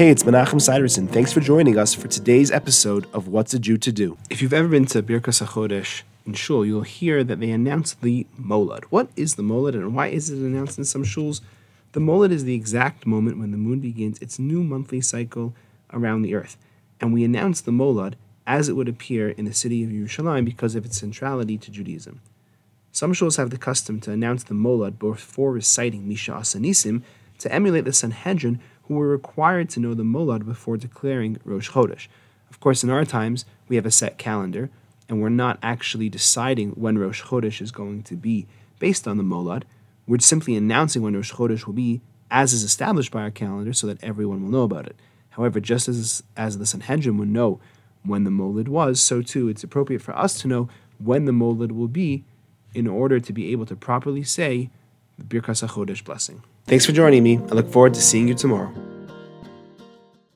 Hey, it's Menachem Siderson. Thanks for joining us for today's episode of What's a Jew to Do. If you've ever been to Birkas HaChodesh in Shul, you'll hear that they announce the Molad. What is the Molad and why is it announced in some shuls? The Molad is the exact moment when the moon begins its new monthly cycle around the earth. And we announce the Molad as it would appear in the city of Yerushalayim because of its centrality to Judaism. Some shuls have the custom to announce the Molad before reciting Mi She'asa Nissim to emulate the Sanhedrin were required to know the Molad before declaring Rosh Chodesh. Of course, in our times, we have a set calendar, and we're not actually deciding when Rosh Chodesh is going to be based on the Molad. We're simply announcing when Rosh Chodesh will be, as is established by our calendar, so that everyone will know about it. However, just as, as the Sanhedrin would know when the Molad was, so too it's appropriate for us to know when the Molad will be in order to be able to properly say the Birkas HaChodesh blessing. Thanks for joining me. I look forward to seeing you tomorrow.